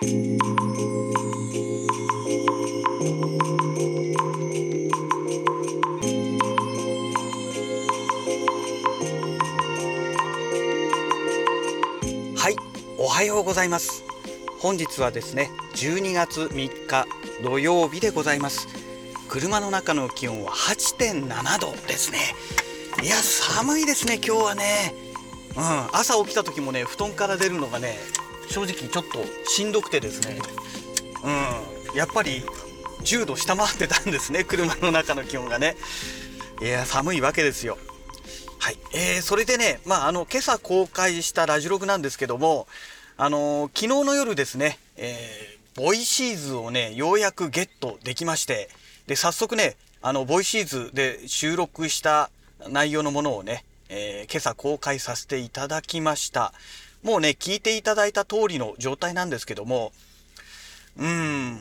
はい、おはようございます。本日はですね、12月3日土曜日でございます。車の中の気温は8.7度ですね。いや、寒いですね、今日はね。うん、朝起きた時もね、布団から出るのがね、正直ちょっとしんどくてですね。うん、やっぱり10度下回ってたんですね、車の中の気温がね。いや、寒いわけですよ。はい、えー、それでね、まあ、あの今朝公開したラジログなんですけども、あのー昨日の夜ですね、えーボイシーズをね、ようやくゲットできまして、で、早速ね、あの、ボイシーズで収録した内容のものをね、えー今朝公開させていただきました。もうね、聞いていただいた通りの状態なんですけども、うん、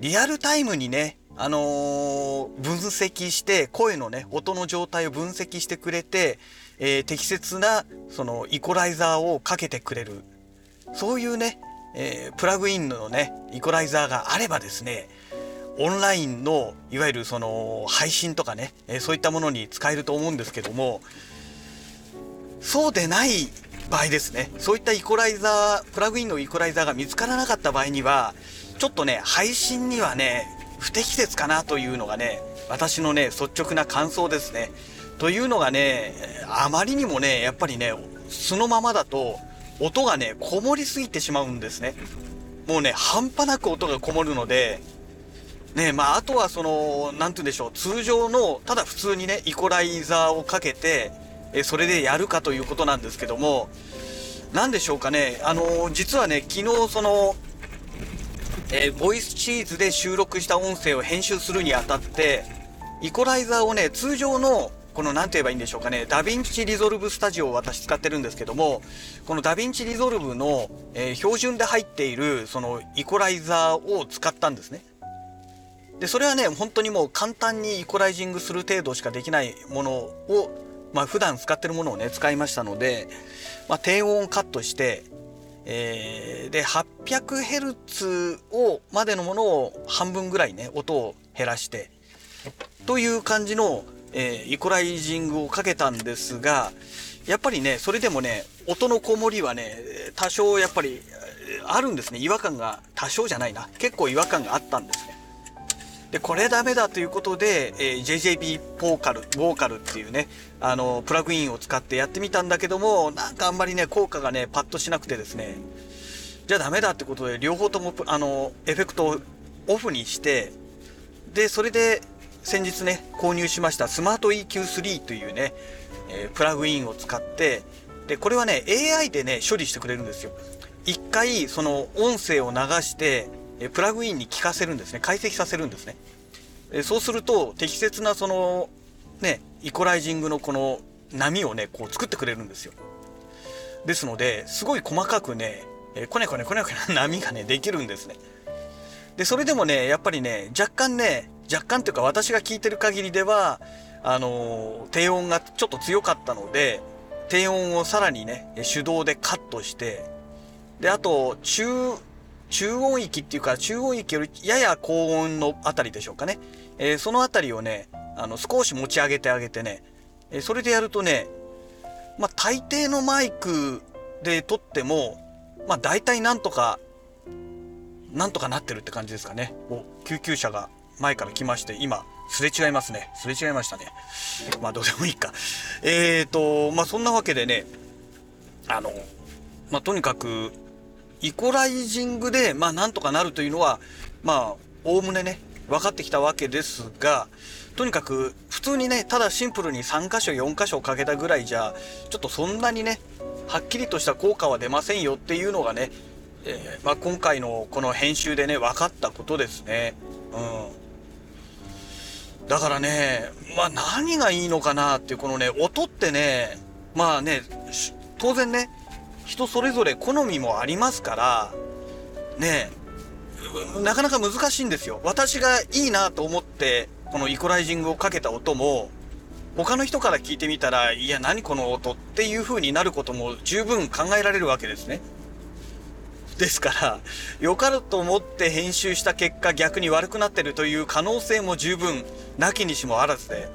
リアルタイムにね、あのー分析して、声のね、音の状態を分析してくれて、えー適切な、その、イコライザーをかけてくれる。そういうね、えープラグインのね、イコライザーがあればですね、オンラインの、いわゆるその、配信とかね、えそういったものに使えると思うんですけども、そうでない場合ですね。そういったイコライザー、プラグインのイコライザーが見つからなかった場合には、ちょっとね、配信にはね、不適切かなというのがね、私のね、率直な感想ですね。というのがね、あまりにもね、やっぱりね、素のままだと、音がね、こもりすぎてしまうんですね。もうね、半端なく音がこもるので、ねまあ、あとはその、なんて言うんでしょう、通常の、ただ普通にね、イコライザーをかけて、えそれでやるかということなんですけども、なんでしょうかね、あの実はね、昨日その、えボイシーズで収録した音声を編集するにあたって、イコライザーをね、通常の、この、なんて言えばいいんでしょうかね、 DaVinci Resolve Studio を私使ってるんですけども、この DaVinci Resolve の、えー標準で入っている、その、イコライザーを使ったんですね。で、それはね、本当にもう簡単にイコライジングする程度しかできないものを、まあ普段使ってるものをね、使いましたので、まあ低音をカットして、えーで、800Hz を、までのものを半分ぐらいね、音を減らして、という感じの、えーイコライジングをかけたんですが、やっぱりね、それでもね、音のこもりはね、多少やっぱりあるんですね。違和感が、多少じゃないな。結構違和感があったんですね。で、これダメだということで、えー JJB ボーカル、ボーカルっていうね、あの、プラグインを使ってやってみたんだけども、なんかあんまりね、効果がね、パッとしなくてですね、じゃあダメだってことで、両方とも、あの、エフェクトをオフにして、で、それで、先日ね、購入しましたスマート EQ3 というね、えープラグインを使って、で、これはね、AI でね、処理してくれるんですよ。一回、その音声を流して、えプラグインに聞かせるんですね。解析させるんですね。えそうすると、適切なその、ね、イコライジングのこの波をね、こう作ってくれるんですよ。ですので、すごい細かくね、えーこねこねこねこね波がね、できるんですね。で、それでもね、やっぱりね、若干ね、若干というか私が聞いてる限りでは、あの低音がちょっと強かったので、低音をさらにね、手動でカットして、で、あと、中、中音域っていうか、中音域よりやや高音のあたりでしょうかね。えーそのあたりをね、あの、少し持ち上げてあげてね、えーそれでやるとね、まあ、大抵のマイクで撮っても、まあ、大体なんとか、なんとかなってるって感じですかね。お、救急車が前から来まして、今、すれ違いますね。すれ違いましたね。まあ、どうでもいいか。えーと、まあ、そんなわけでね、あの、まあ、とにかく、イコライジングで、まあ、なんとかなるというのは、まあ、おおむねね、分かってきたわけですが、とにかく、普通にね、ただシンプルに3箇所、4箇所かけたぐらいじゃ、ちょっとそんなにね、はっきりとした効果は出ませんよっていうのがね、えーまあ、今回のこの編集でね、分かったことですね。うん。だからね、まあ何がいいのかなっていう、このね、音ってね、まあね、当然ね、人それぞれ好みもありますから、ねえ、なかなか難しいんですよ。私がいいなと思って、このイコライジングをかけた音も、他の人から聞いてみたら、いや、何この音っていう風になることも十分考えられるわけですね。ですから良かれと思って編集した結果逆に悪くなってるという可能性も十分なきにしもあらずで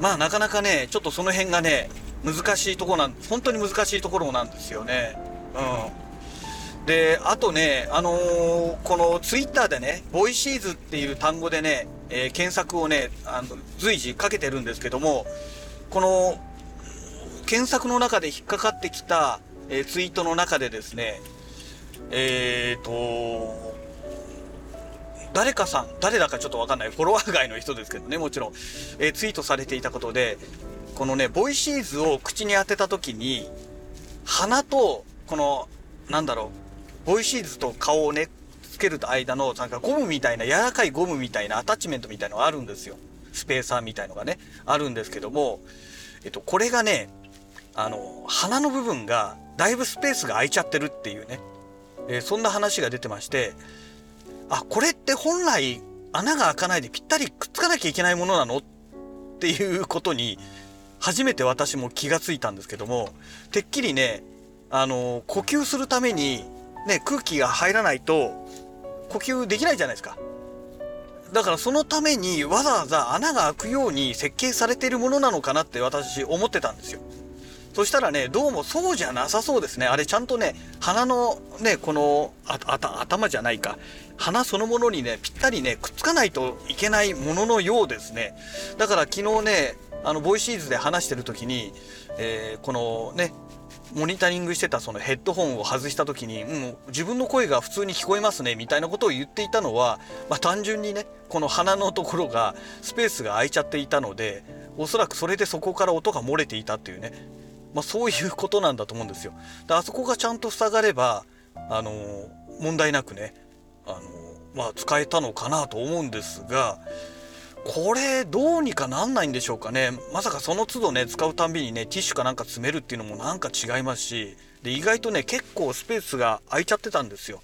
まあなかなかねちょっとその辺がね難しいとこなん本当に難しいところなんですよね。うん。であとねあのー、このツイッターでねボイシーズっていう単語でね、えー、検索をねあの随時かけてるんですけどもこの検索の中で引っかかってきた、えー、ツイートの中でですねえっ、ー、と誰かさん、誰だかちょっとわかんない、フォロワー外の人ですけどね、もちろん、えー、ツイートされていたことで、このね、ボイシーズを口に当てた時に、鼻と、この、なんだろう、ボイシーズと顔をね、つける間の、なんかゴムみたいな、柔らかいゴムみたいなアタッチメントみたいのがあるんですよ。スペーサーみたいのがね、あるんですけども、えっと、これがね、あの、鼻の部分が、だいぶスペースが空いちゃってるっていうね、えー、そんな話が出てまして、あ、これって本来穴が開かないでぴったりくっつかなきゃいけないものなの？っていうことに初めて私も気がついたんですけども、てっきりね、あの、呼吸するためにね、空気が入らないと呼吸できないじゃないですか。だからそのためにわざわざ穴が開くように設計されているものなのかなって私思ってたんですよ。そしたらね、どうもそうじゃなさそうですね。あれちゃんとね、鼻のね、この、頭じゃないか。鼻そのものにね、ぴったりね、くっつかないといけないもののようですね。だから昨日ね、あの、ボイシーズで話してる時に、えー、このね、モニタリングしてたそのヘッドホンを外した時に、うん、自分の声が普通に聞こえますねみたいなことを言っていたのは、まあ、単純にねこの鼻のところがスペースが空いちゃっていたのでおそらくそれでそこから音が漏れていたっていうねまあ、そういうことなんだと思うんですよ。であそこがちゃんと塞がれば、あの、問題なくね、あの、まあ、使えたのかなと思うんですが、これどうにかなんないんでしょうかね。まさかその都度ね、使うたんびにね、ティッシュかなんか詰めるっていうのもなんか違いますし、で、意外とね、結構スペースが空いちゃってたんですよ。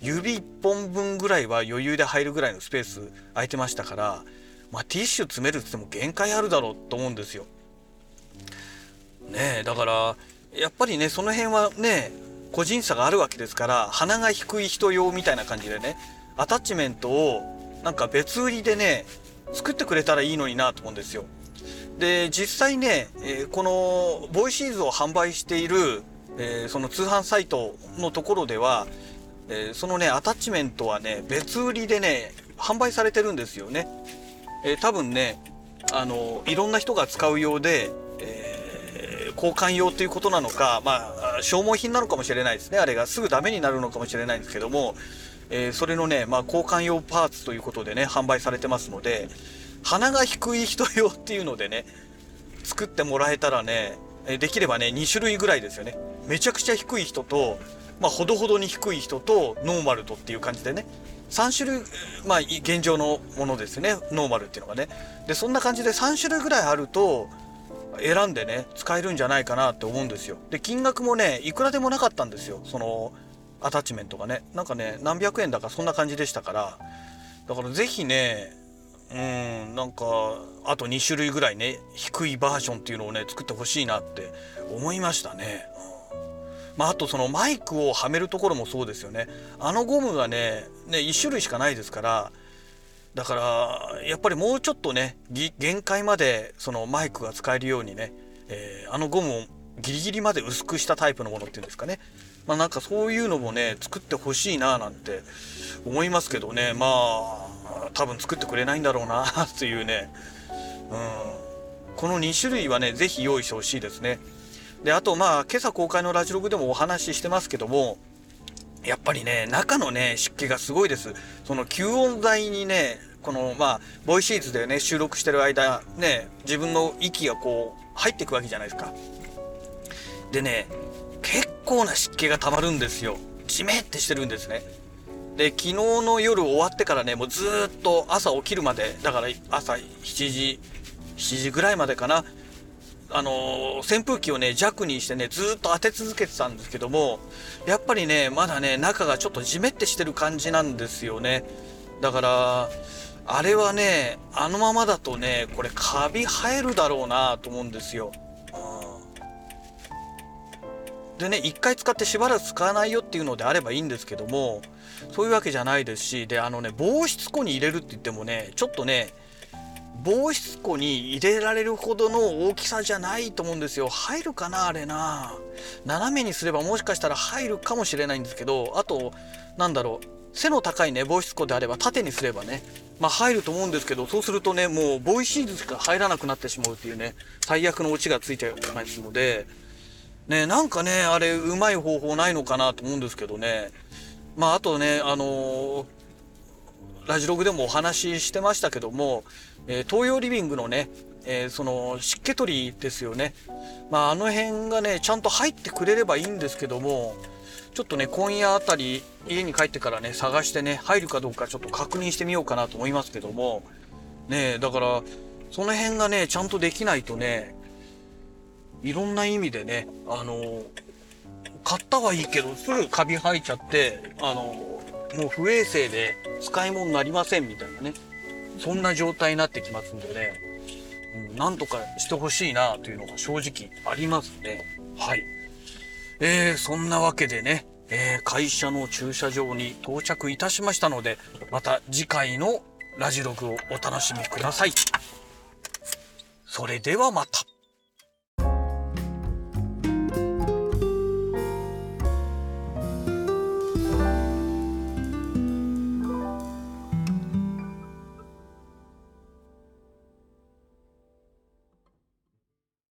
指1本分ぐらいは余裕で入るぐらいのスペース空いてましたから、まあ、ティッシュ詰めるって言っても限界あるだろうと思うんですよ。ねえだからやっぱりねその辺はね個人差があるわけですから鼻が低い人用みたいな感じでねアタッチメントをなんか別売りでね作ってくれたらいいのになと思うんですよ。で実際ね、え、このボイシーズを販売している、え、その通販サイトのところでは、え、そのねアタッチメントはね別売りでね販売されてるんですよね。え多分ねあのいろんな人が使うようで、え交換用ということなのか、まあ、消耗品なのかもしれないですね。あれがすぐダメになるのかもしれないんですけども、えー、それのね、まあ、交換用パーツということでね、販売されてますので、鼻が低い人用っていうのでね、作ってもらえたらね、できればね、2種類ぐらいですよね。めちゃくちゃ低い人と、まあ、ほどほどに低い人と、ノーマルとっていう感じでね、3種類、まあ、現状のものですね、ノーマルっていうのがね。で、そんな感じで3種類ぐらいあると、選んでね使えるんじゃないかなって思うんですよで金額もねいくらでもなかったんですよそのアタッチメントがねなんかね何百円だかそんな感じでしたからだから是非ねうんなんかあと2種類ぐらいね低いバージョンっていうのをね作ってほしいなって思いましたね。まあ、あとそのマイクをはめるところもそうですよね。あのゴムがねね1種類しかないですからだからやっぱりもうちょっとね限界までそのマイクが使えるようにね、えー、あのゴムをギリギリまで薄くしたタイプのものっていうんですかね。まあなんかそういうのもね作ってほしいななんて思いますけどね。まあ多分作ってくれないんだろうな っていうね。うん。この2種類はね是非用意してほしいですね。であとまあ今朝公開のラジログでもお話ししてますけどもやっぱりね、中のね、湿気がすごいです。その吸音材にね、この、まあ、ボイシーズでね、収録してる間、ね、自分の息がこう、入っていくわけじゃないですか。でね、結構な湿気が溜まるんですよ。じめってしてるんですね。で、昨日の夜終わってからね、もうずっと朝起きるまで、だから朝7時、7時ぐらいまでかな、あの扇風機をね弱にしてねずっと当て続けてたんですけどもやっぱりねまだね中がちょっとじめってしてる感じなんですよね。だからあれはねあのままだとねこれカビ生えるだろうなと思うんですよ、でね1回使ってしばらく使わないよっていうのであればいいんですけどもそういうわけじゃないですしであのね防湿庫に入れるって言ってもねちょっとね防湿庫に入れられるほどの大きさじゃないと思うんですよ。入るかなあれな。斜めにすればもしかしたら入るかもしれないんですけどあとなんだろう。背の高いね防湿庫であれば縦にすればね。まあ入ると思うんですけどそうするとねもうボイシーズしか入らなくなってしまうっていうね最悪のオチがついてますので。ねなんかねあれうまい方法ないのかなと思うんですけどね。まああとねあのーラジログでもお話ししてましたけども、えー東洋リビングのね、えーその湿気取りですよね。まああの辺がね、ちゃんと入ってくれればいいんですけども、ちょっとね、今夜あたり家に帰ってからね、探してね、入るかどうかちょっと確認してみようかなと思いますけども、ね、だから、その辺がね、ちゃんとできないとね、いろんな意味でね、あの買ったはいいけど、すぐカビ生えちゃって、あのもう不衛生で使い物になりませんみたいなね。そんな状態になってきますんでね。うん、なんとかしてほしいなというのが正直ありますね。はい。えー、そんなわけでね、えー会社の駐車場に到着いたしましたので、また次回のラジログをお楽しみください。それではまた。